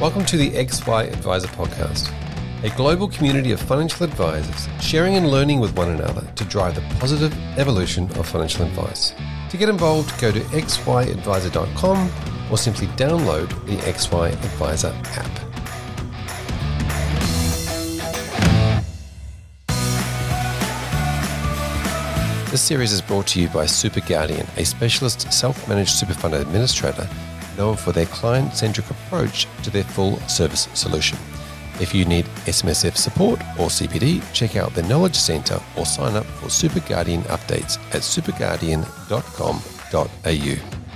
Welcome to the XY Adviser Podcast, a global community of financial advisors sharing and learning with one another to drive the positive evolution of financial advice. To get involved, go to xyadviser.com or simply download the XY Adviser app. This series is brought to you by SuperGuardian, a specialist self managed super fund administrator known for their client centric approach to their full service solution. If you need SMSF support or CPD, check out the Knowledge Centre or sign up for SuperGuardian updates at superguardian.com.au.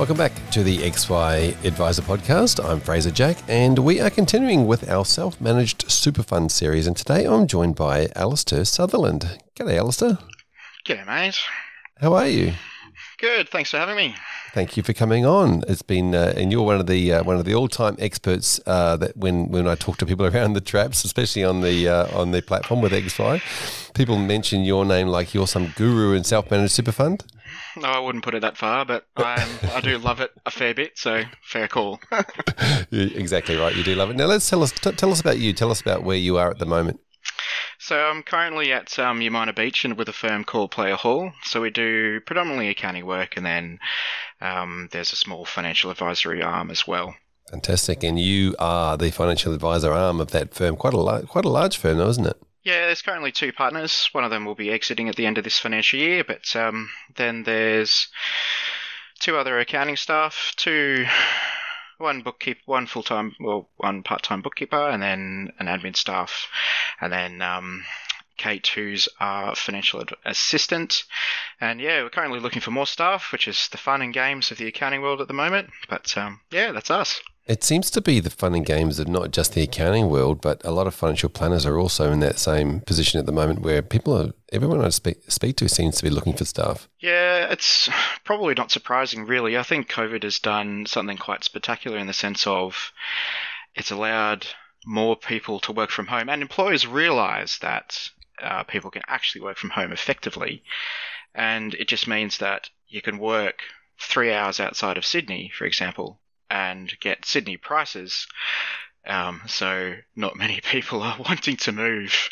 Welcome back to the XY Adviser podcast. I'm Fraser Jack, and we are continuing with our self managed super fund series. And today I'm joined by Allister Sutherland. G'day, Allister. G'day, mate. How are you? Good. Thanks for having me. Thank you for coming on. It's been, uh, and you're one of the uh, one of the all time experts uh, that when when I talk to people around the traps, especially on the uh, on the platform with XY, people mention your name like you're some guru in self managed super fund. No, I wouldn't put it that far, but I I do love it a fair bit, so fair call. exactly right. You do love it. Now let's tell us t- tell us about you. Tell us about where you are at the moment. So I'm currently at um, Umina Beach and with a firm called Player Hall. So we do predominantly accounting work, and then um, there's a small financial advisory arm as well. Fantastic, and you are the financial advisor arm of that firm. Quite a la- quite a large firm, though, isn't it? Yeah, there's currently two partners. One of them will be exiting at the end of this financial year, but um, then there's two other accounting staff, two, one bookkeeper, one full time, well, one part time bookkeeper, and then an admin staff, and then um, Kate, who's our financial assistant. And yeah, we're currently looking for more staff, which is the fun and games of the accounting world at the moment. But um, yeah, that's us. It seems to be the fun and games of not just the accounting world, but a lot of financial planners are also in that same position at the moment where people are, everyone I speak, speak to seems to be looking for staff. Yeah, it's probably not surprising, really. I think COVID has done something quite spectacular in the sense of it's allowed more people to work from home, and employers realize that uh, people can actually work from home effectively. And it just means that you can work three hours outside of Sydney, for example, and get Sydney prices. Um, so not many people are wanting to move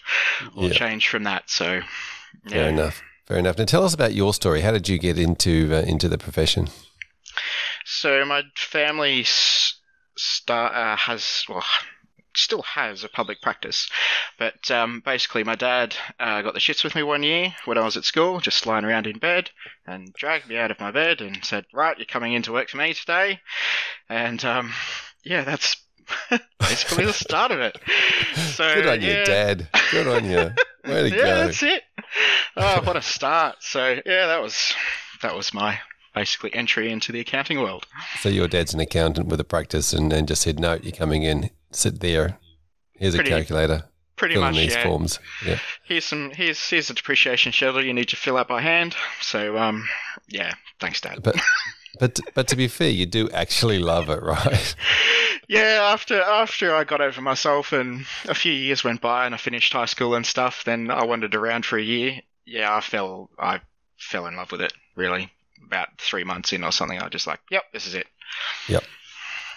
or Yeah. change from that. So Fair enough. Fair enough. Now tell us about your story. How did you get into uh, into the profession? So my family s- star uh, has well still has a public practice, but um, basically my dad uh, got the shits with me one year when I was at school, just lying around in bed, and dragged me out of my bed and said, "Right, you're coming in to work for me today," and um, yeah, that's basically the start of it. So Good on yeah. you, Dad. Good on you. Way to yeah, go. that's it. Oh, what a start! So yeah, that was that was my basically entry into the accounting world. So your dad's an accountant with a practice and, and just said, no, you're coming in, sit there. Here's Pretty- a calculator. Pretty Fill in these yeah. forms. Yeah. Here's some here's here's a depreciation schedule you need to fill out by hand. So um yeah, thanks Dad. But but but to be fair, you do actually love it, right? yeah, after after I got over myself and a few years went by and I finished high school and stuff, then I wandered around for a year. Yeah, I fell I fell in love with it, really. About three months in or something, I was just like, yep, this is it.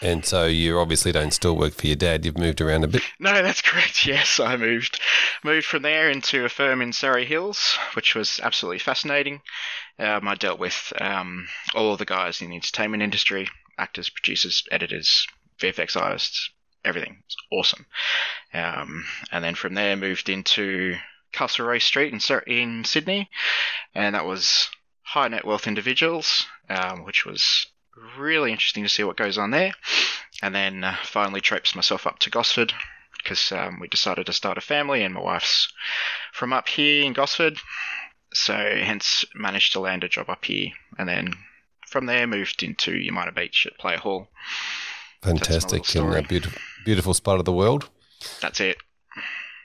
And so you obviously don't still work for your dad. You've moved around a bit. No, that's correct. Yes, I moved moved from there into a firm in Surry Hills, which was absolutely fascinating. Um, I dealt with um, all of the guys in the entertainment industry, actors, producers, editors, VFX artists, everything. It's awesome. Um, and then from there, moved into Castlereagh Street in, Sur- in Sydney, and that was high net wealth individuals, um, which was really interesting to see what goes on there. And then uh, finally traipsed myself up to Gosford because um, we decided to start a family, and my wife's from up here in Gosford, so hence managed to land a job up here, and then from there moved into Umina Beach at Player Hall. Fantastic and a beautiful, beautiful spot of the world. That's it.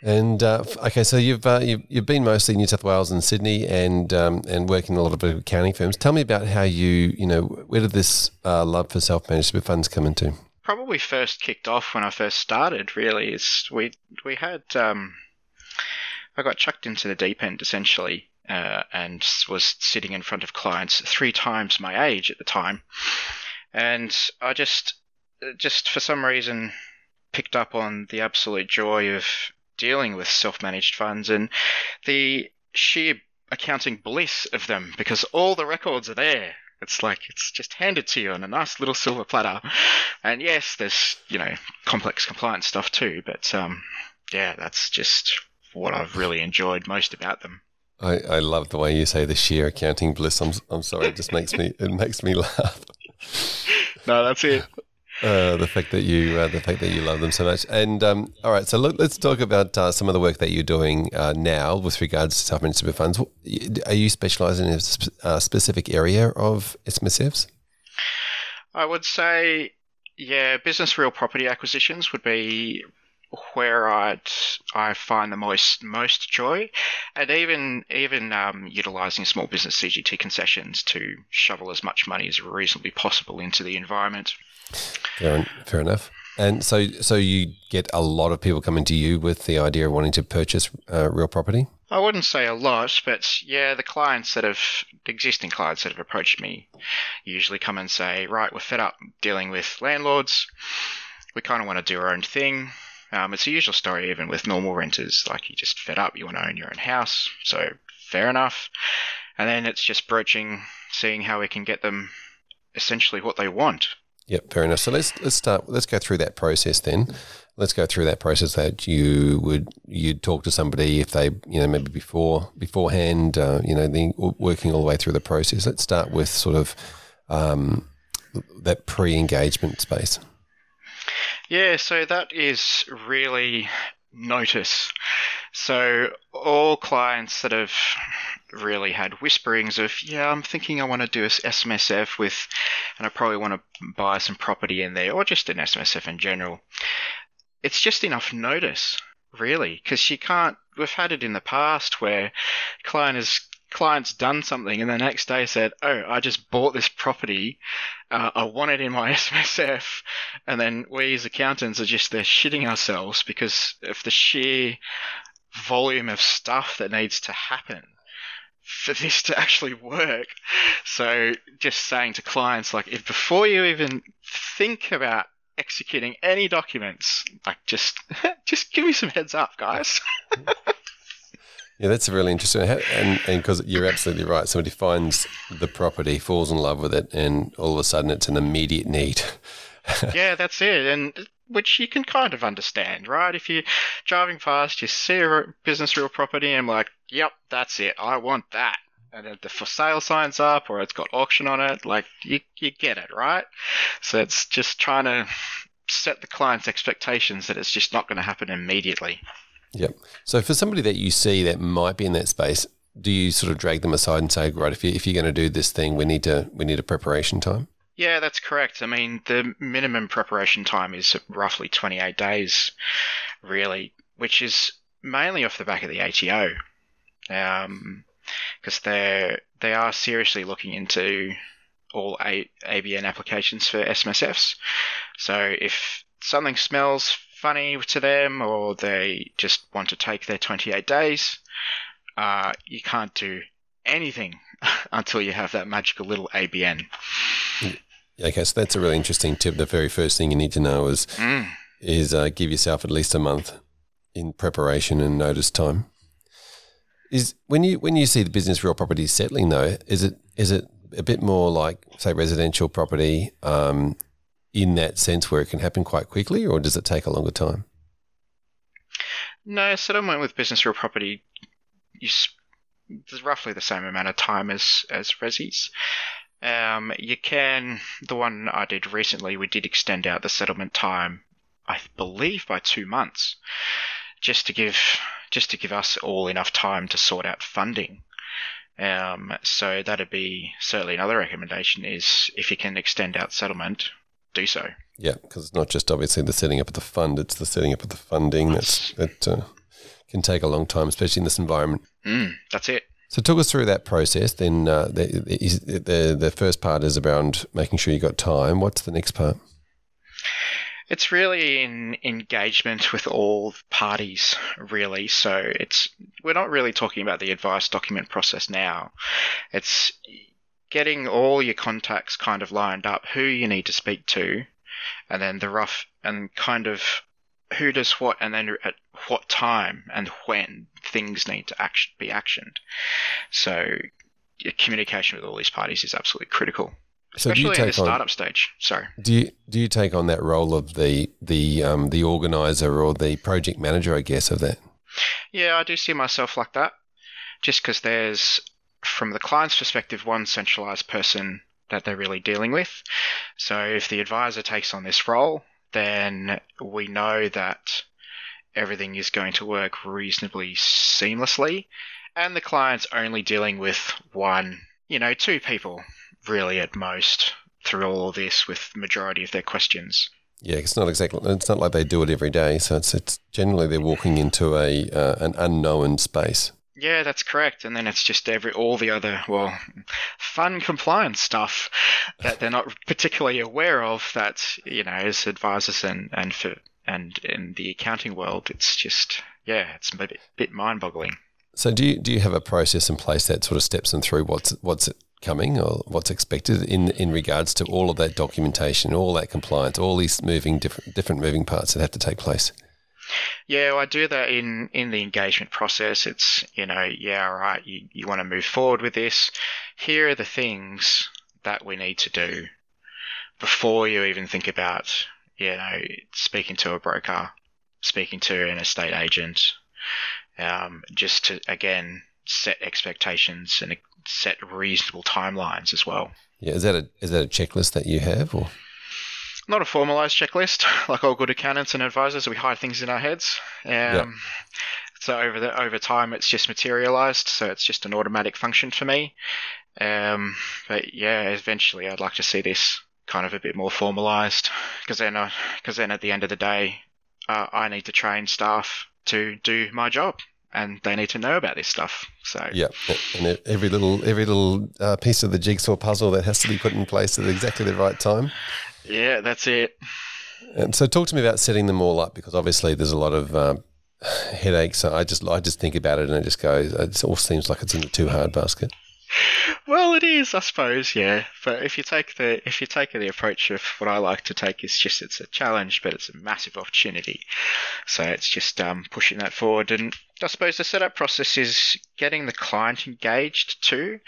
And uh, okay, so you've, uh, you've you've been mostly in New South Wales and Sydney, and um, and working a lot of accounting firms. Tell me about how you you know where did this uh, love for self managed funds come into? probably first kicked off when I first started. Really, is we we had um, I got chucked into the deep end essentially, uh, and was sitting in front of clients three times my age at the time, and I just, just for some reason, picked up on the absolute joy of dealing with self-managed funds and the sheer accounting bliss of them because all the records are there. It's like it's just handed to you on a nice little silver platter. And yes, there's you know complex compliance stuff too, but um, yeah, that's just what I've really enjoyed most about them. I, I love the way you say the sheer accounting bliss. I'm I'm sorry, it just makes me it makes me laugh. no, that's it. Uh, the fact that you uh, the fact that you love them so much. And um, all right, so look, let's talk about uh, some of the work that you're doing uh, now with regards to self-managed super funds. Are you specialising in a sp- uh, specific area of SMSFs? I would say, yeah, business real property acquisitions would be where I'd I find the most most joy, and even even um, utilizing small business CGT concessions to shovel as much money as reasonably possible into the environment. Fair, fair enough. And so, so you get a lot of people coming to you with the idea of wanting to purchase uh, real property. I wouldn't say a lot, but yeah, the clients that have, the existing clients that have approached me, usually come and say, "Right, we're fed up dealing with landlords. We kind of want to do our own thing." Um, it's a usual story even with normal renters, like you just fed up, you want to own your own house, so fair enough. And then it's just broaching, seeing how we can get them essentially what they want. Yep, fair enough. So let's let's start. Let's go through that process then. Let's go through that process that you would you'd talk to somebody if they you know maybe before beforehand uh, you know the, working all the way through the process. Let's start with sort of um, that pre-engagement space. Yeah, so that is really notice. So all clients that have really had whisperings of, yeah, I'm thinking I want to do a SMSF with, and I probably want to buy some property in there, or just an SMSF in general. It's just enough notice, really, because you can't. We've had it in the past where client client's done something and the next day said, "Oh, I just bought this property. Uh, I want it in my SMSF," and then we as accountants are just there shitting ourselves because of the sheer volume of stuff that needs to happen for this to actually work. So just saying to clients, like, if before you even think about executing any documents, like, just just give me some heads up, guys. Yeah, that's a really interesting. And because you're absolutely right. Somebody finds the property, falls in love with it, and all of a sudden it's an immediate need. yeah, that's it. And which you can kind of understand, right? If you're driving past, you see a business real property, and like, yep, that's it. I want that. And if the for sale sign's up or it's got auction on it, like you, you get it, right? So it's just trying to set the client's expectations that it's just not going to happen immediately. Yep. So for somebody that you see that might be in that space, do you sort of drag them aside and say, right, if you if you're going to do this thing, we need to we need a preparation time? Yeah, that's correct. I mean, the minimum preparation time is roughly 28 days, really, which is mainly off the back of the ATO, because um, they they are seriously looking into all A- ABN applications for SMSFs. So if something smells funny to them or they just want to take their 28 days, uh, you can't do anything until you have that magical little ABN. Okay, so that's a really interesting tip. The very first thing you need to know is mm. is uh, give yourself at least a month in preparation and notice time. Is when you when you see the business real property settling though, is it is it a bit more like say residential property um, in that sense where it can happen quite quickly, or does it take a longer time? No, settlement with business real property is roughly the same amount of time as as resis. Um, you can the one I did recently, we did extend out the settlement time, I believe by two months, just to give just to give us all enough time to sort out funding. Um, so that'd be certainly another recommendation is if you can extend out settlement, do so. Yeah, because it's not just obviously the setting up of the fund; it's the setting up of the funding that's, that uh, can take a long time, especially in this environment. Mm, that's it. So talk us through that process. Then uh, the, the the first part is around making sure you've got time. What's the next part? It's really in engagement with all parties, really. So it's we're not really talking about the advice document process now. It's getting all your contacts kind of lined up, who you need to speak to, and then the rough and kind of who does what, and then at what time and when things need to act- be actioned. So communication with all these parties is absolutely critical. So Especially do you in the take startup on stage. Sorry. do you do you take on that role of the the um, the organizer or the project manager, I guess, of that? Yeah, I do see myself like that. Just because there's, from the client's perspective, one centralized person that they're really dealing with. So if the advisor takes on this role, then we know that everything is going to work reasonably seamlessly. And the client's only dealing with one, you know, two people, really at most, through all of this with majority of their questions. Yeah, it's not exactly. It's not like they do it every day. So it's it's generally they're walking into a uh, an unknown space. Yeah, that's correct. And then it's just every all the other well, fun compliance stuff that they're not particularly aware of. That you know, as advisors and and for and in the accounting world, it's just yeah, it's a bit, bit mind-boggling. So do you do you have a process in place that sort of steps them through what's what's coming or what's expected in in regards to all of that documentation, all that compliance, all these moving different different moving parts that have to take place? Yeah, well, I do that in, in the engagement process. It's, you know, yeah, all right, you, you want to move forward with this. Here are the things that we need to do before you even think about, you know, speaking to a broker, speaking to an estate agent, um, just to, again, set expectations and set reasonable timelines as well. Yeah, is that a is that a checklist that you have or? not a formalized checklist. Like all good accountants and advisors, we hide things in our heads. Um, Yep. So over the over time, it's just materialized. So it's just an automatic function for me. Um, but yeah, eventually, I'd like to see this kind of a bit more formalized because then, because then at the end of the day, uh, I need to train staff to do my job, and they need to know about this stuff. So Yeah, and every little every little uh, piece of the jigsaw puzzle that has to be put in place at exactly the right time. yeah, that's it. And so, talk to me about setting them all up because obviously there's a lot of um, headaches. I just I just think about it and it just goes. It all seems like it's in the too hard basket. Well, it is, I suppose, yeah. But if you take the if you take the approach of what I like to take is just it's a challenge, but it's a massive opportunity. So it's just um, pushing that forward, and I suppose the setup process is getting the client engaged too.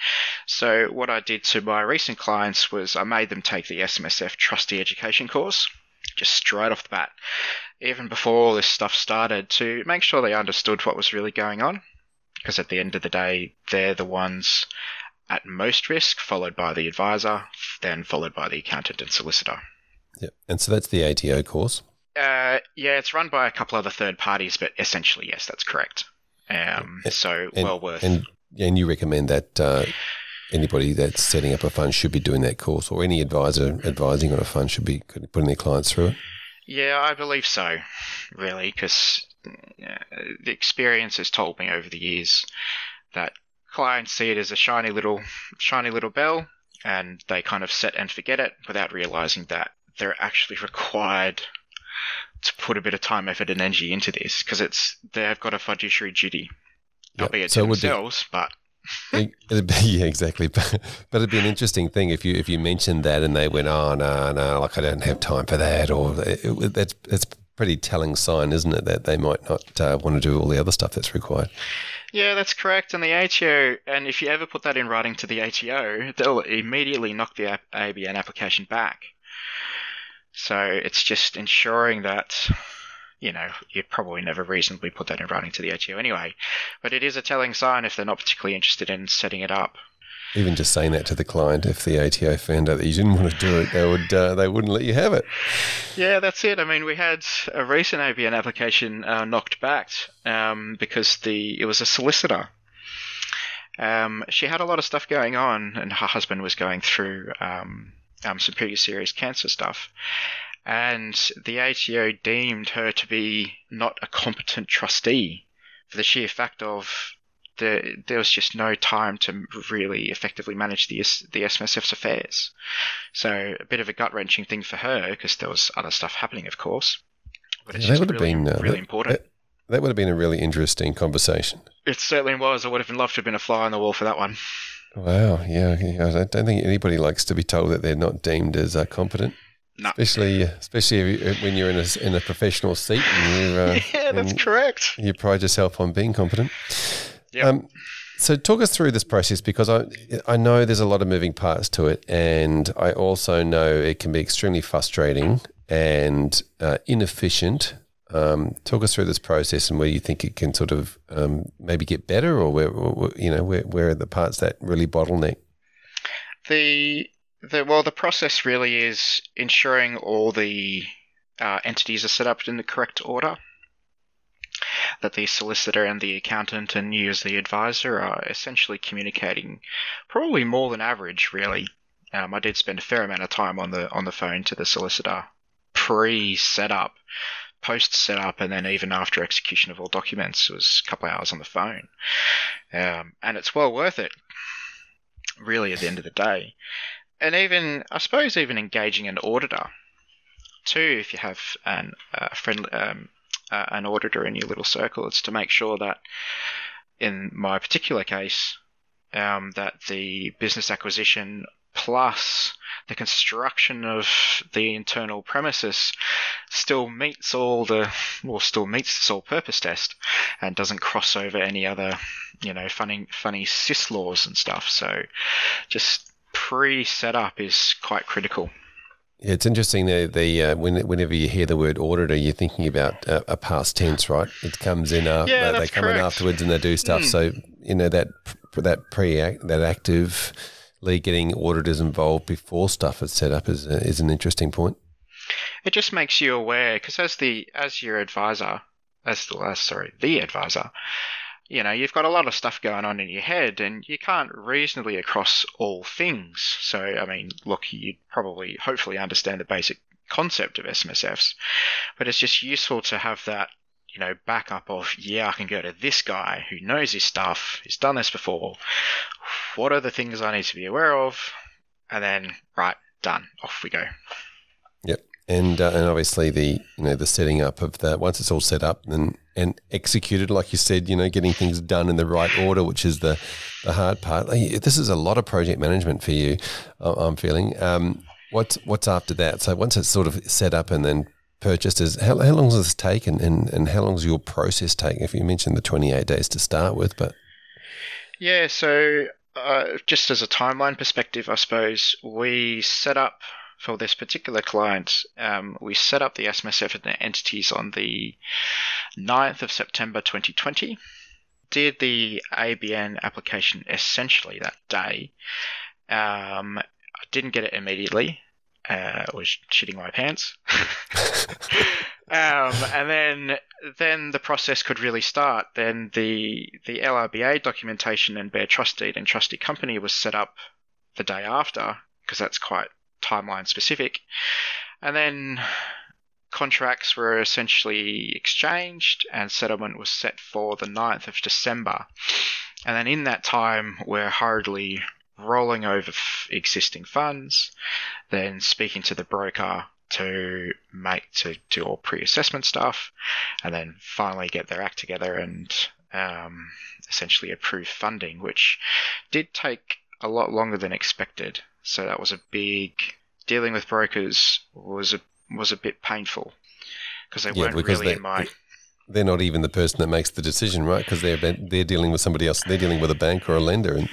So what I did to my recent clients was I made them take the SMSF Trustee Education course, just straight off the bat, even before all this stuff started, to make sure they understood what was really going on because at the end of the day, they're the ones at most risk, followed by the advisor, then followed by the accountant and solicitor. Yeah, and so that's the ATO course. Uh, yeah, it's run by a couple other third parties, but essentially, yes, that's correct. Um, so And, well worth. And and you recommend that uh, anybody that's setting up a fund should be doing that course, or any advisor advising on a fund should be putting their clients through it. Yeah, I believe so, really, because the experience has told me over the years that clients see it as a shiny little, shiny little bell, and they kind of set and forget it without realizing that they're actually required to put a bit of time, effort, and energy into this because it's they've got a fiduciary duty, Yeah, albeit so to would be- themselves, but be, yeah, exactly. But, but it'd be an interesting thing if you if you mentioned that and they went, oh no, no, like I don't have time for that, or that's that's pretty telling sign, isn't it, that they might not uh, want to do all the other stuff that's required. Yeah, that's correct. And the ATO, and if you ever put that in writing to the ATO, they'll immediately knock the ABN application back. So it's just ensuring that, you know, you probably never reasonably put that in writing to the ATO anyway. But it is a telling sign if they're not particularly interested in setting it up. Even just saying that to the client, if the ATO found out that you didn't want to do it, they would uh, they wouldn't let you have it. Yeah, that's it. I mean, we had a recent ABN application uh, knocked back um, because the it was a solicitor. Um, she had a lot of stuff going on, and her husband was going through um, um, pretty serious cancer stuff. And the ATO deemed her to be not a competent trustee for the sheer fact of there, there was just no time to really effectively manage the the SMSF's affairs. So a bit of a gut wrenching thing for her because there was other stuff happening, of course. But it's Yeah, that just would have been, uh, really that- important. That would have been a really interesting conversation. It certainly was. I would have loved to have been a fly on the wall for that one. Wow, yeah, yeah. I don't think anybody likes to be told that they're not deemed as uh, competent, No. especially especially when you're in a in a professional seat and you're uh, yeah, that's correct. you pride yourself on being competent. Yep. Um, so talk us through this process because I I know there's a lot of moving parts to it, and I also know it can be extremely frustrating and uh, inefficient. Um, talk us through this process and where you think it can sort of um, maybe get better, or where or, you know where where are the parts that really bottleneck. The the well, the process really is ensuring all the uh, entities are set up in the correct order. That the solicitor and the accountant and you as the advisor are essentially communicating probably more than average. Really, um, I did spend a fair amount of time on the on the phone to the solicitor pre setup, post setup, and then even after execution of all documents. Was a couple of hours on the phone, um, and it's well worth it really at the end of the day. And even, I suppose, even engaging an auditor too, if you have an uh, friend, um, uh, an auditor in your little circle, it's to make sure that, in my particular case, um, that the business acquisition plus the construction of the internal premises still meets all the, well, still meets the sole purpose test and doesn't cross over any other, you know, funny, funny SIS laws and stuff. So just pre-setup is quite critical. It's interesting that the uh, when, whenever you hear the word auditor, you're thinking about uh, a past tense, right? It comes in after Yeah, they that's come in afterwards and they do stuff. Mm. So you know that that pre that actively getting auditors involved before stuff is set up is uh, is an interesting point. It just makes you aware because as the as your advisor, as the uh, sorry the advisor, you know you've got a lot of stuff going on in your head and you can't reasonably across all things. So I mean, look, you probably hopefully understand the basic concept of SMSFs, but it's just useful to have that you know backup of yeah I can go to this guy who knows his stuff, he's done this before. What are the things I need to be aware of? And then right, done, off we go. And uh, and obviously the you know the setting up of that once it's all set up and and executed, like you said, you know, getting things done in the right order, which is the the hard part. This is a lot of project management for you. I'm feeling. Um, what's what's after that? So once it's sort of set up and then purchased, is how, how long does this take, and, and and how long does your process take? If you mentioned the 28 days to start with, but Yeah, so uh, just as a timeline perspective, I suppose we set up for this particular client, um, we set up the SMSF entities on the 9th of September 2020. Did the ABN application essentially that day. Um, I didn't get it immediately. Uh, I was shitting my pants. um, and then then the process could really start. Then the the LRBA documentation and bare trust deed and trustee company was set up the day after because that's quite timeline specific. And then contracts were essentially exchanged and settlement was set for the 9th of December. And then in that time, we're hurriedly rolling over f- existing funds, then speaking to the broker to make to do all pre-assessment stuff, and then finally get their act together and um, essentially approve funding, which did take a lot longer than expected. So that was a big dealing with brokers was a was a bit painful because they Yeah, weren't because really they- in my they're not even the person that makes the decision, right? Because they're they're dealing with somebody else. They're dealing with a bank or a lender, and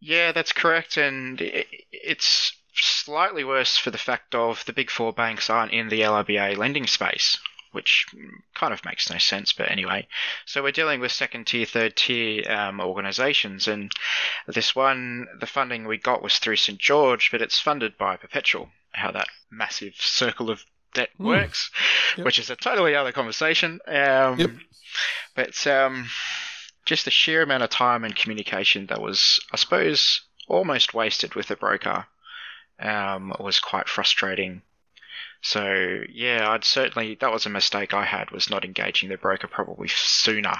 Yeah, that's correct, and i it's slightly worse for the fact of the big four banks aren't in the LRBA lending space, which kind of makes no sense. But anyway, so we're dealing with second tier, third tier um, organisations, and this one, the funding we got was through St George, but it's funded by Perpetual. How that massive circle of debt Hmm. works, Yep. which is a totally other conversation. Um, Yep. But um, just the sheer amount of time and communication that was, I suppose, almost wasted with the broker um, was quite frustrating. So yeah, I'd certainly that was a mistake I had was not engaging the broker probably sooner.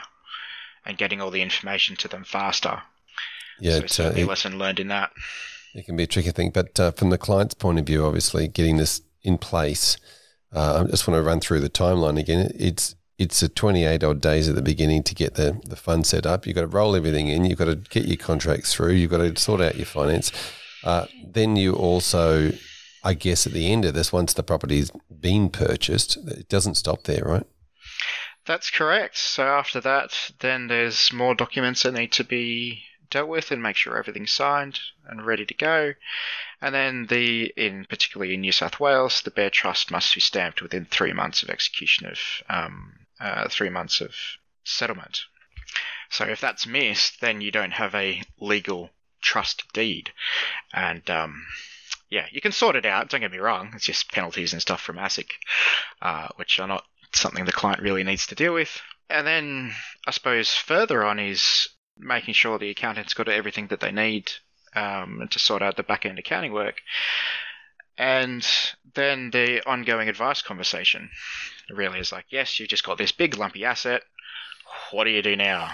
and getting all the information to them faster. Yeah, so it's, it's uh, a it, lesson learned in that. it can be a tricky thing. But uh, from the client's point of view, obviously, getting this in place, uh, I just want to run through the timeline again. It's it's a 28 odd days at the beginning to get the, the fund set up. You've got to roll everything in. You've got to get your contracts through. You've got to sort out your finance. Uh, then you also, I guess, at the end of this, once the property's been purchased, it doesn't stop there, right? That's correct. So after that, then there's more documents that need to be dealt with and make sure everything's signed and ready to go. And then the, in particularly in New South Wales, the Bare Trust must be stamped within three months of execution of um, uh, three months of settlement. So if that's missed, then you don't have a legal trust deed, and um, yeah, you can sort it out. Don't get me wrong; it's just penalties and stuff from ASIC, uh, which are not something the client really needs to deal with. And then I suppose further on is making sure the accountant's got everything that they need um, to sort out the back end accounting work. And then the ongoing advice conversation really is like, yes, you've just got this big lumpy asset. What do you do now?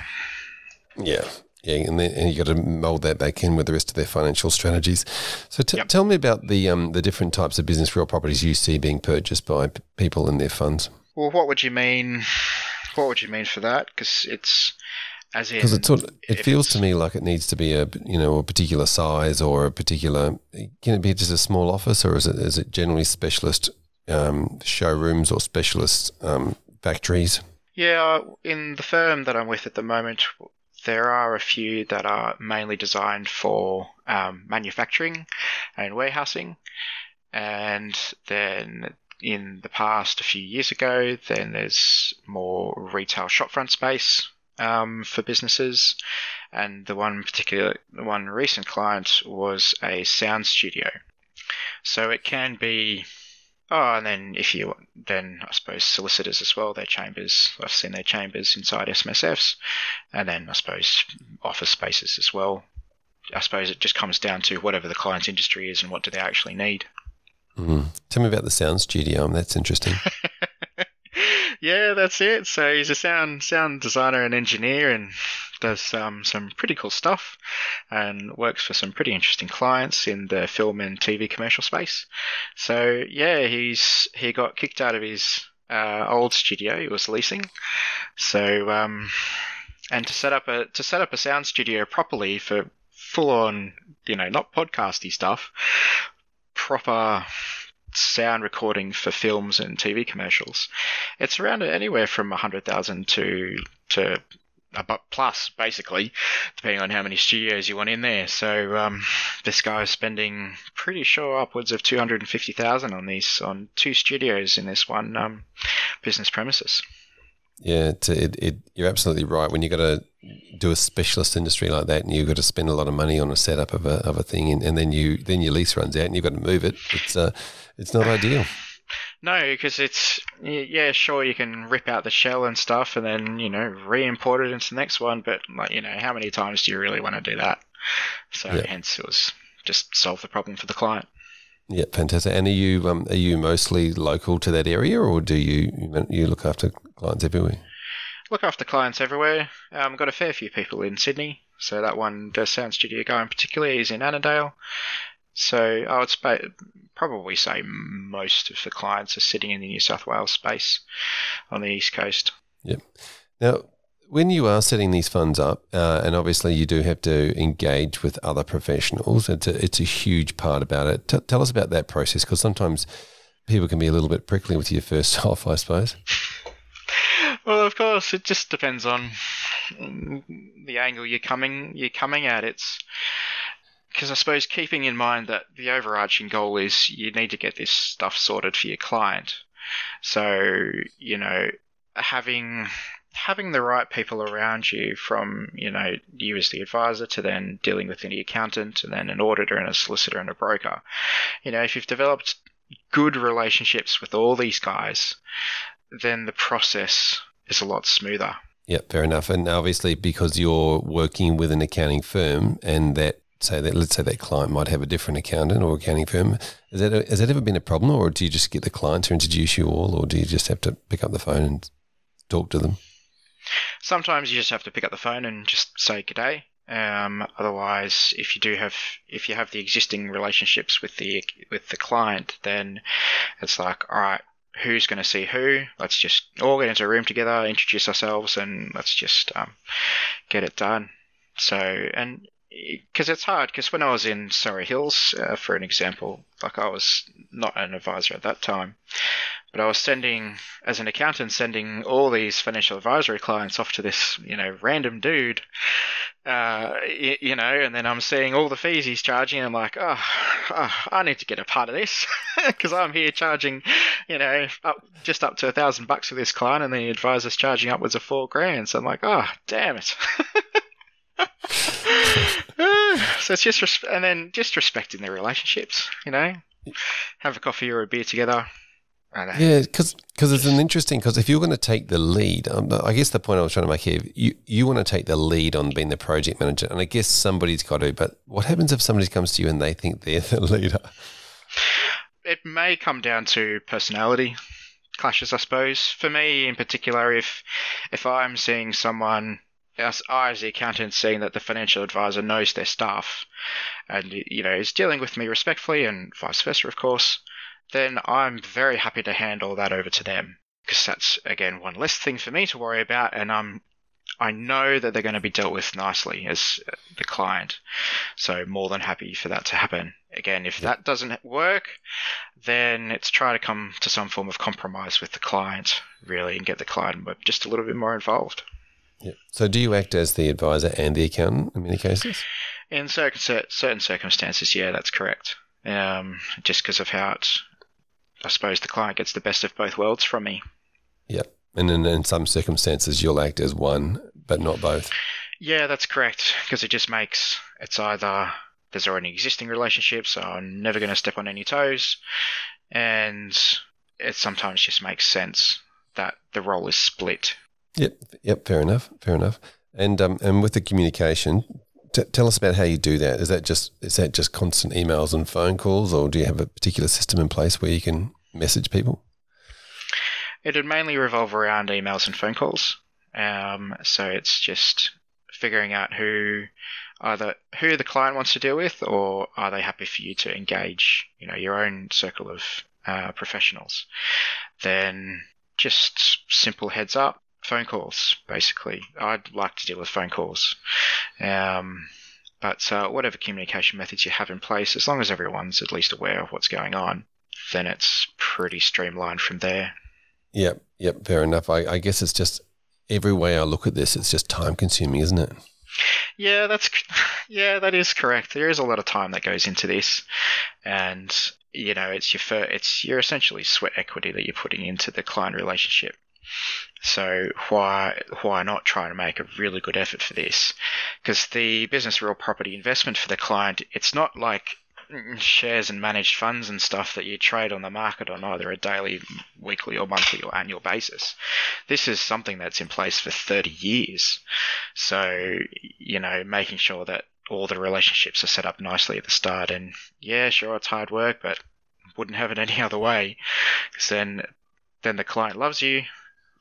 Yeah. Yeah, and then and you got to mold that back in with the rest of their financial strategies. So, t- Yep. tell me about the um, the different types of business real properties you see being purchased by p- people and their funds. Well, what would you mean? What would you mean for that? Because it's as in Because it sort of, it feels to me like it needs to be a you know a particular size or a particular. Can it be just a small office or is it is it generally specialist um, showrooms or specialist um, factories? Yeah, in the firm that I'm with at the moment, there are a few that are mainly designed for um, manufacturing and warehousing. And then in the past, a few years ago, then there's more retail shopfront space um, for businesses. And the one particular, the one recent client was a sound studio. So it can be Oh, and then if you then I suppose solicitors as well, their chambers. I've seen their chambers inside SMSFs, and then I suppose office spaces as well. I suppose it just comes down to whatever the client's industry is and what do they actually need. Mm. Tell me about the sound studio. That's interesting. yeah, that's it. So he's a sound sound designer and engineer, and does um, some pretty cool stuff, and works for some pretty interesting clients in the film and TV commercial space. So yeah, he's he got kicked out of his uh, old studio he was leasing. So um, and to set up a to set up a sound studio properly for full on, you know, not podcasty stuff, proper sound recording for films and TV commercials. It's around anywhere from a hundred thousand to about plus basically, depending on how many studios you want in there. So um, this guy is spending pretty sure upwards of two hundred and fifty thousand on these on two studios in this one um, business premises. Yeah, it, it, you're absolutely right. When you've got to do a specialist industry like that, and you've got to spend a lot of money on a setup of a, of a thing, and, and then you then your lease runs out, and you've got to move it. It's uh, it's not ideal. No, because it's yeah, sure you can rip out the shell and stuff, and then you know re-import it into the next one. But like you know, how many times do you really want to do that? So Yeah. hence it was just solve the problem for the client. Yeah, fantastic. And are you um, are you mostly local to that area, or do you you look after clients everywhere? Look after clients everywhere. I've um, got a fair few people in Sydney, so that one, the sound studio guy in particular, is in Annandale. So I would spa- probably say most of the clients are sitting in the New South Wales space on the east coast. Yep. Now, when you are setting these funds up, uh, and obviously you do have to engage with other professionals, it's a, it's a huge part about it. T- tell us about that process, because sometimes people can be a little bit prickly with your first off, I suppose. Well, of course, it just depends on the angle you're coming you're coming at. It's because I suppose keeping in mind that the overarching goal is you need to get this stuff sorted for your client. So you know, having having the right people around you, from you know you as the advisor to then dealing with any accountant and then an auditor and a solicitor and a broker. You know, if you've developed good relationships with all these guys, then the process is a lot smoother. Yeah, fair enough. And obviously, because you're working with an accounting firm, and that say that let's say that client might have a different accountant or accounting firm, has that has that ever been a problem, or do you just get the client to introduce you all, or do you just have to pick up the phone and talk to them? sometimes you just have to pick up the phone and just say good day. Um, otherwise, if you do have if you have the existing relationships with the with the client, then it's like, all right, who's going to see who? Let's just all get into a room together, introduce ourselves, and let's just um, get it done. So, and because it's hard, because when I was in Surry Hills, uh, for an example, like I was not an advisor at that time, but I was sending, as an accountant, sending all these financial advisory clients off to this, you know, random dude, uh, you, you know, and then I'm seeing all the fees he's charging, and I'm like, oh, oh I need to get a part of this because I'm here charging, you know, up, just up to a thousand bucks for this client, and the advisor's charging upwards of four grand. So I'm like, oh, damn it. so it's just res- and then just respecting their relationships, you know, have a coffee or a beer together. Yeah, because it's an interesting because if you're going to take the lead, um, I guess the point I was trying to make here, you you want to take the lead on being the project manager, and I guess somebody's got to. But what happens if somebody comes to you and they think they're the leader? It may come down to personality clashes, I suppose. For me, in particular, if if I'm seeing someone as I, as the accountant, seeing that the financial advisor knows their staff and you know is dealing with me respectfully, and vice versa, of course, then I'm very happy to hand all that over to them because that's again one less thing for me to worry about, and I'm I know that they're going to be dealt with nicely as uh, the client. So more than happy for that to happen. Again, if that doesn't work, then it's try to come to some form of compromise with the client, really, and get the client just a little bit more involved. Yeah. So, do you act as the advisor and the accountant in many cases? In certain certain circumstances, yeah, that's correct. Um, just because of how it, I suppose the client gets the best of both worlds from me. Yep. And in, in some circumstances, you'll act as one, but not both. Yeah, that's correct. Because it just makes it's either there's already an existing relationship, so I'm never going to step on any toes, and it sometimes just makes sense that the role is split Yep, yep, fair enough, fair enough. And um, and with the communication, t- tell us about how you do that. Is that just is that just constant emails and phone calls, or do you have a particular system in place where you can message people? It would mainly revolve around emails and phone calls. Um, so it's just figuring out who either who the client wants to deal with, or are they happy for you to engage, you know, your own circle of uh, professionals. Then just simple heads up phone calls, basically. I'd like to deal with phone calls. Um, but uh, whatever communication methods you have in place, as long as everyone's at least aware of what's going on, then it's pretty streamlined from there. Yep, yep, fair enough. I, I guess it's just every way I look at this, it's just time consuming, isn't it? Yeah, that's yeah, that is correct. There is a lot of time that goes into this, and you know, it's your fir- it's your essentially sweat equity that you're putting into the client relationship. So why why not try to make a really good effort for this? Because the business real property investment for the client, it's not like mm, shares and managed funds and stuff that you trade on the market on either a daily, weekly, or monthly or annual basis. This is something that's in place for 30 years. So, you know, making sure that all the relationships are set up nicely at the start. And yeah, sure, it's hard work, but wouldn't have it any other way. Because then, then the client loves you,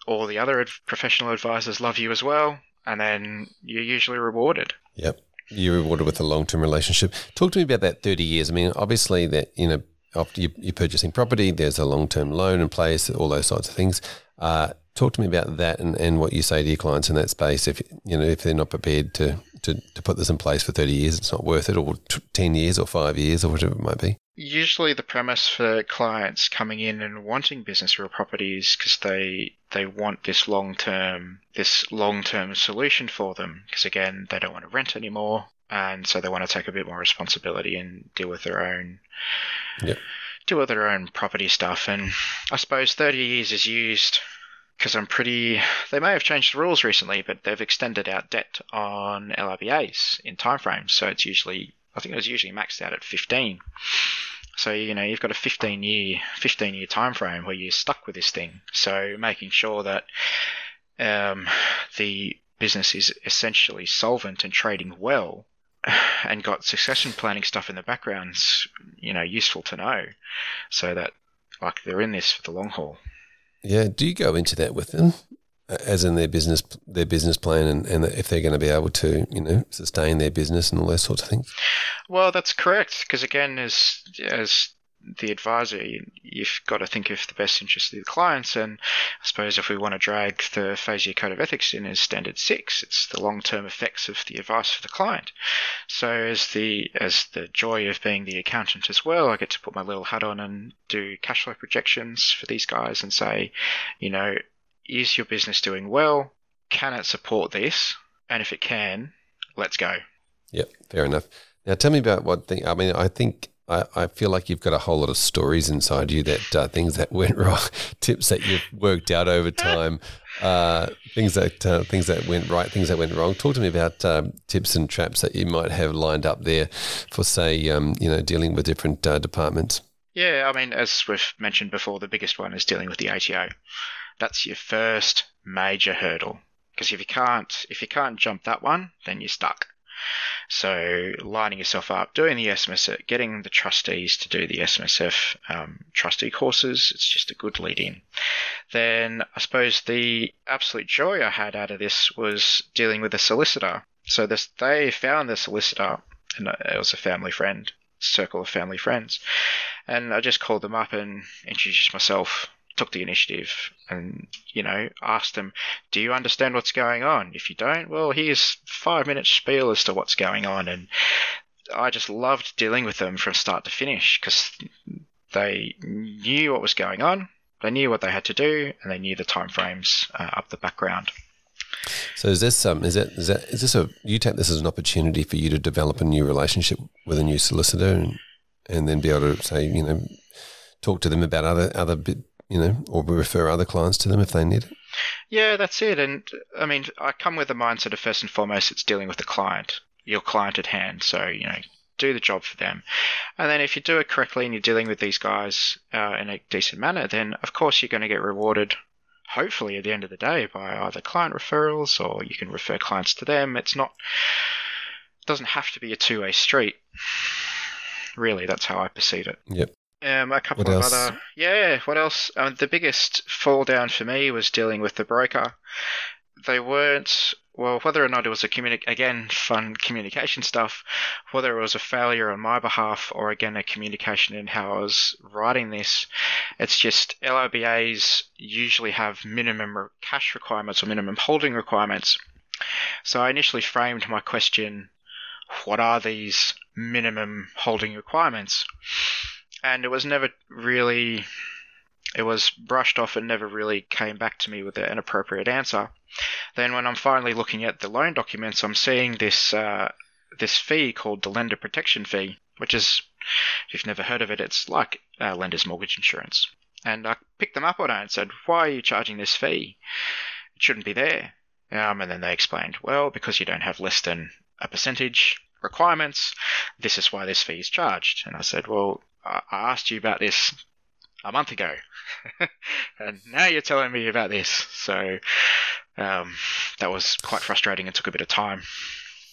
all the other professional advisors love you as well, and then you're usually rewarded. Yep. You're rewarded with a long term relationship. Talk to me about that 30 years. I mean, obviously, that, you know, after you, are purchasing property, there's a long term loan in place, all those sorts of things. Uh, talk to me about that and, and what you say to your clients in that space. If you know if they're not prepared to, to, to put this in place for 30 years, it's not worth it, or t- 10 years, or five years, or whatever it might be usually the premise for clients coming in and wanting business real properties because they they want this long term this long term solution for them because again they don't want to rent anymore and so they want to take a bit more responsibility and deal with their own yep. deal with their own property stuff and I suppose 30 years is used because I'm pretty. They may have changed the rules recently, but they've extended out debt on LRBAs in timeframes. So it's usually I think it was usually maxed out at 15. So you know you've got a 15 year 15 year time frame where you're stuck with this thing. So making sure that um, the business is essentially solvent and trading well, and got succession planning stuff in the background's you know useful to know, so that like they're in this for the long haul. Yeah. Do you go into that with them? As in their business their business plan and, and if they're going to be able to you know sustain their business and all those sorts of things well that's correct because again as as the advisor, you've got to think of the best interest of the clients. And I suppose if we want to drag the FASEA Code of Ethics in as standard six, it's the long-term effects of the advice for the client. So as the as the joy of being the accountant as well, I get to put my little hat on and do cash flow projections for these guys and say, you know, is your business doing well? Can it support this? And if it can, let's go. Yep, fair enough. Now tell me about what thing. I mean, I think I, I feel like you've got a whole lot of stories inside you that uh, things that went wrong, tips that you've worked out over time, uh, things that uh, things that went right, things that went wrong. Talk to me about um, tips and traps that you might have lined up there for, say, um, you know, dealing with different uh, departments. Yeah, I mean, as we've mentioned before, the biggest one is dealing with the ATO. That's your first major hurdle because if you can't if you can't jump that one, then you're stuck. So lining yourself up, doing the SMSF, getting the trustees to do the SMSF um, trustee courses, it's just a good lead in. Then I suppose the absolute joy I had out of this was dealing with a solicitor. So this, they found the solicitor, and it was a family friend, circle of family friends. And I just called them up and introduced myself took the initiative and, you know, asked them, do you understand what's going on? If you don't, well, here's five minutes spiel as to what's going on. And I just loved dealing with them from start to finish because they knew what was going on, they knew what they had to do, and they knew the timeframes uh, up the background. So is this um is that is that is this a you take this as an opportunity for you to develop a new relationship with a new solicitor and and then be able to say you know talk to them about other other bit, you know, or refer other clients to them if they need it? Yeah, that's it. And I mean, I come with the mindset of first and foremost, it's dealing with the client, your client at hand. So, you know, do the job for them. And then if you do it correctly and you're dealing with these guys uh, in a decent manner, then of course you're going to get rewarded. Hopefully, at the end of the day, by either client referrals or you can refer clients to them. It's not it doesn't have to be a two-way street. Really, that's how I perceive it. Yep. Um, a couple what of else? other, yeah. What else? Um, the biggest fall down for me was dealing with the broker. They weren't well, whether or not it was a communi- again fun communication stuff, whether it was a failure on my behalf or again a communication in how I was writing this, it's just LRBAs usually have minimum cash requirements or minimum holding requirements. So I initially framed my question, what are these minimum holding requirements? And it was never really it was brushed off and never really came back to me with an appropriate answer. Then when I'm finally looking at the loan documents, I'm seeing this uh, this fee called the lender protection fee, which is if you've never heard of it, it's like uh, lender's mortgage insurance. And I picked them up on it and said, "Why are you charging this fee? It shouldn't be there." Um, and then they explained, "Well, because you don't have less than a percentage requirements, this is why this fee is charged." And I said, "Well, I asked you about this a month ago, and now you're telling me about this. So um, that was quite frustrating and took a bit of time.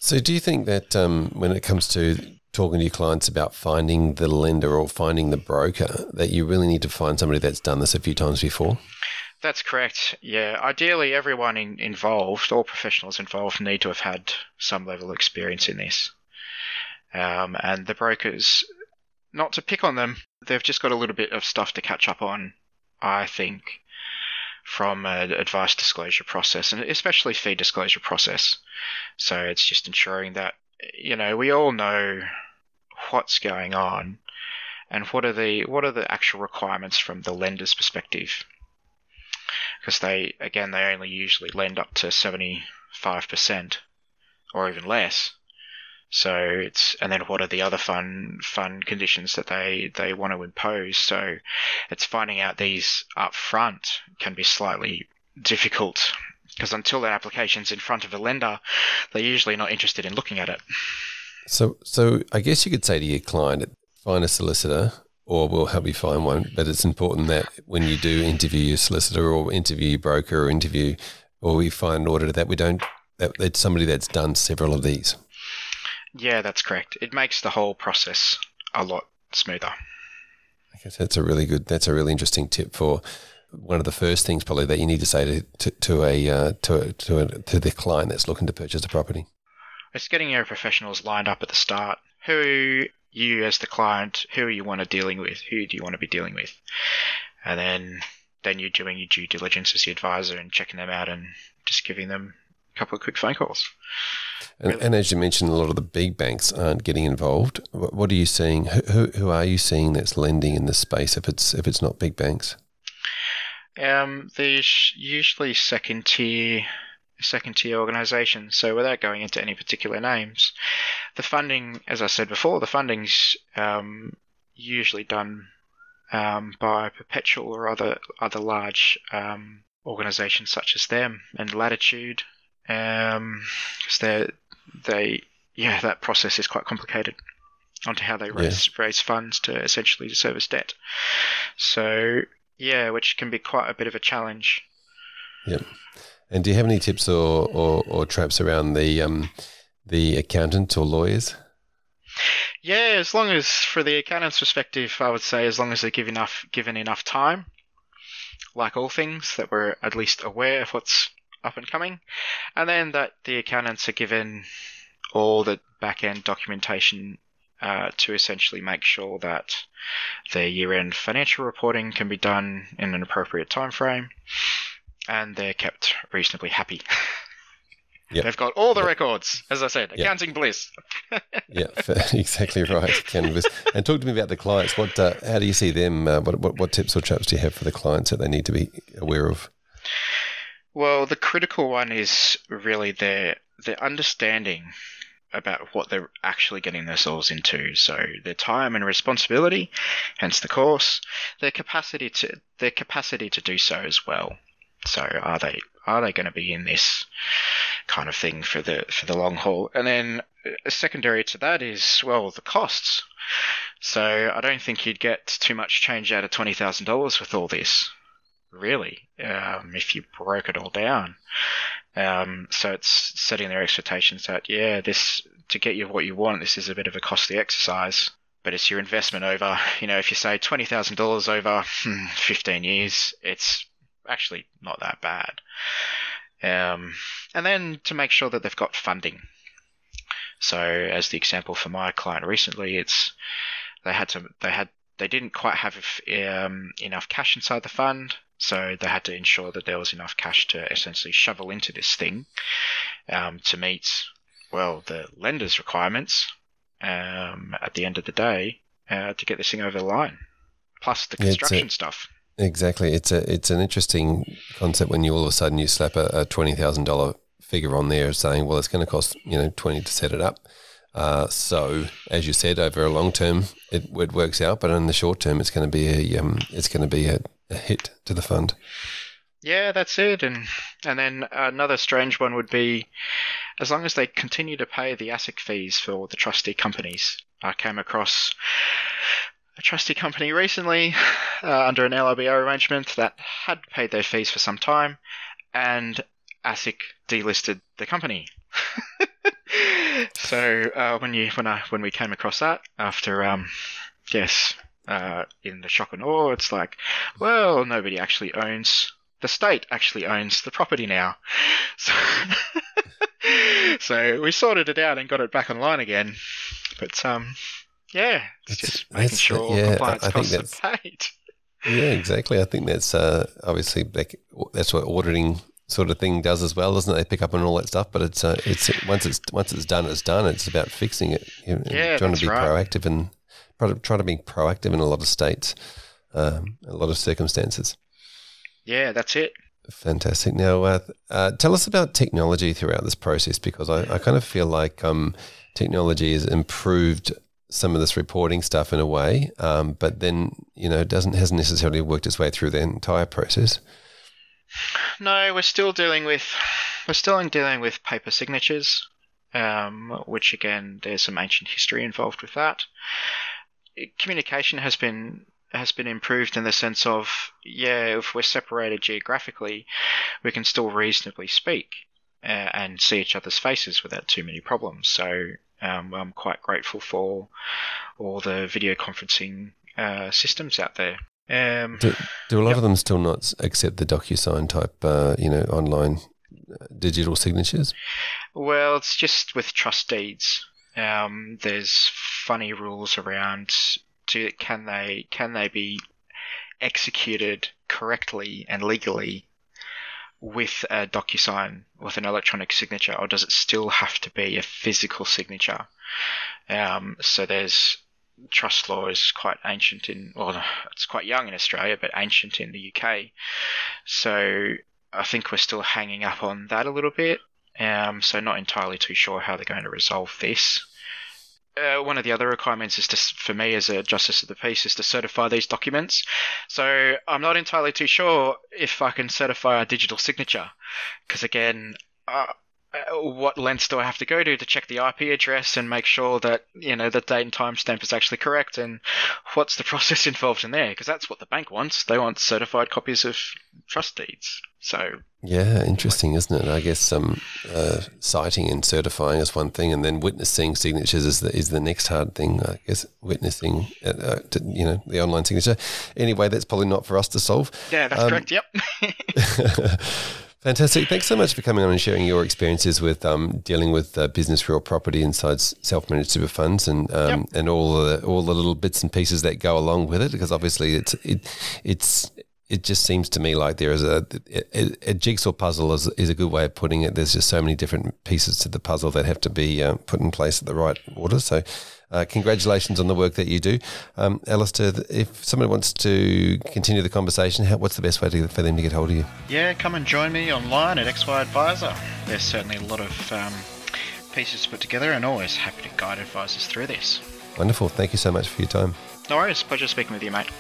So, do you think that um, when it comes to talking to your clients about finding the lender or finding the broker, that you really need to find somebody that's done this a few times before? That's correct. Yeah, ideally, everyone in, involved, all professionals involved, need to have had some level of experience in this. Um, and the brokers not to pick on them, they've just got a little bit of stuff to catch up on, I think, from an advice disclosure process, and especially fee disclosure process. So it's just ensuring that, you know, we all know what's going on and what are the what are the actual requirements from the lender's perspective because they again they only usually lend up to 75% or even less so it's and then what are the other fun fun conditions that they they want to impose? So it's finding out these up front can be slightly difficult because until the application's in front of a lender, they're usually not interested in looking at it. So so I guess you could say to your client, find a solicitor or we'll help you find one. But it's important that when you do interview your solicitor or interview your broker or interview or we find an auditor that we don't that it's somebody that's done several of these. Yeah, that's correct. It makes the whole process a lot smoother. I guess that's a really good, that's a really interesting tip for one of the first things probably that you need to say to to, to a uh, to to a, to the client that's looking to purchase a property? It's getting your professionals lined up at the start. Who you as the client, who you want to dealing with, who do you want to be dealing with, and then then you're doing your due diligence as the advisor and checking them out and just giving them a couple of quick phone calls. And, really. and, as you mentioned, a lot of the big banks aren't getting involved. What, are you seeing? Who, who are you seeing that's lending in this space? If it's if it's not big banks, um, there's usually second tier second tier organisations. So without going into any particular names, the funding, as I said before, the funding's um, usually done um, by Perpetual or other other large um, organisations such as them and Latitude, um, they they yeah that process is quite complicated onto how they raise yeah. raise funds to essentially to service debt. So yeah, which can be quite a bit of a challenge. Yep. And do you have any tips or, or, or traps around the um, the accountants or lawyers? Yeah, as long as for the accountant's perspective, I would say as long as they're given enough given enough time, like all things, that we're at least aware of what's up and coming, and then that the accountants are given all the back end documentation uh, to essentially make sure that their year end financial reporting can be done in an appropriate time frame and they're kept reasonably happy. Yep. They've got all the yep. records, as I said, accounting yep. bliss. yeah, exactly right, canvas. And talk to me about the clients. What, uh, how do you see them? Uh, what, what, what tips or traps do you have for the clients that they need to be aware of? Well, the critical one is really their their understanding about what they're actually getting themselves into. So their time and responsibility, hence the course, their capacity to their capacity to do so as well. So are they are they going to be in this kind of thing for the for the long haul? And then uh, secondary to that is well the costs. So I don't think you'd get too much change out of twenty thousand dollars with all this, really, um, if you broke it all down. Um, so it's setting their expectations that yeah, this to get you what you want, this is a bit of a costly exercise but it's your investment over, you know, if you say $20,000 over hmm, 15 years, it's actually not that bad. Um, and then to make sure that they've got funding. So, as the example for my client recently, it's they had to they had they didn't quite have um, enough cash inside the fund, so they had to ensure that there was enough cash to essentially shovel into this thing um, to meet well the lender's requirements um, at the end of the day uh, to get this thing over the line, plus the construction stuff. Exactly. It's a it's an interesting concept when you all of a sudden you slap a, a twenty thousand dollar figure on there, saying, well, it's going to cost you know twenty to set it up. Uh, so, as you said, over a long term, it, it works out, but in the short term, it's going to be a um, it's going to be a, a hit to the fund. Yeah, that's it. And and then another strange one would be, as long as they continue to pay the ASIC fees for the trustee companies. I came across a trustee company recently uh, under an LRBO arrangement that had paid their fees for some time, and ASIC delisted the company. so uh, when you when I when we came across that after um, yes uh, in the shock and awe, it's like, well, nobody actually owns the state actually owns the property now. So, so we sorted it out and got it back online again. But um, yeah, it's, just making sure yeah, compliance I, I costs are paid. Yeah, exactly. I think that's uh, obviously like, that's what auditing sort of thing does as well, doesn't it? They pick up on all that stuff, but it's uh, it's once it's once it's done, it's done. It's about fixing it. You know, yeah, trying to be right. proactive and trying to be proactive in a lot of states, um, a lot of circumstances. Yeah, that's it. Fantastic. Now, uh, uh, tell us about technology throughout this process because I, I kind of feel like um, technology has improved some of this reporting stuff in a way, um, but then you know doesn't hasn't necessarily worked its way through the entire process. No, we're still dealing with we're still dealing with paper signatures, um, which again there's some ancient history involved with that. Communication has been has been improved in the sense of yeah, if we're separated geographically, we can still reasonably speak uh, and see each other's faces without too many problems. So um, I'm quite grateful for all the video conferencing uh, systems out there. Um, Do, do a lot Yep. of them still not accept the DocuSign type, uh, you know, online uh, digital signatures? Well, it's just with trust deeds. Um, there's funny rules around. Do, can they can they be executed correctly and legally with a DocuSign with an electronic signature, or does it still have to be a physical signature? Um, so there's trust law is quite ancient in well, it's quite young in Australia, but ancient in the UK. So I think we're still hanging up on that a little bit. Um, so not entirely too sure how they're going to resolve this. Uh, one of the other requirements is to, for me as a justice of the peace, is to certify these documents. So I'm not entirely too sure if I can certify a digital signature, because again, uh, what lengths do I have to go to to check the IP address and make sure that you know the date and timestamp is actually correct, and what's the process involved in there? Because that's what the bank wants. They want certified copies of trust deeds. So Yeah, interesting, isn't it? I guess um, uh, citing and certifying is one thing, and then witnessing signatures is the, is the next hard thing. I guess witnessing, uh, uh, to, you know, the online signature. Anyway, that's probably not for us to solve. yeah, that's Um, correct. Yep. Fantastic. Thanks so much for coming on and sharing your experiences with um, dealing with uh, business real property inside self-managed super funds and um, and all the all the little bits and pieces that go along with it. Because obviously, it's it it's it just seems to me like there is a, a, a jigsaw puzzle is, is a good way of putting it. There's just so many different pieces to the puzzle that have to be uh, put in place at the right order. So, uh, congratulations on the work that you do, um, Allister. If somebody wants to continue the conversation, how, what's the best way to, for them to get hold of you? Yeah, come and join me online at XY Adviser. There's certainly a lot of um, pieces to put together, and always happy to guide advisors through this. Wonderful. Thank you so much for your time. No worries. Pleasure speaking with you, mate.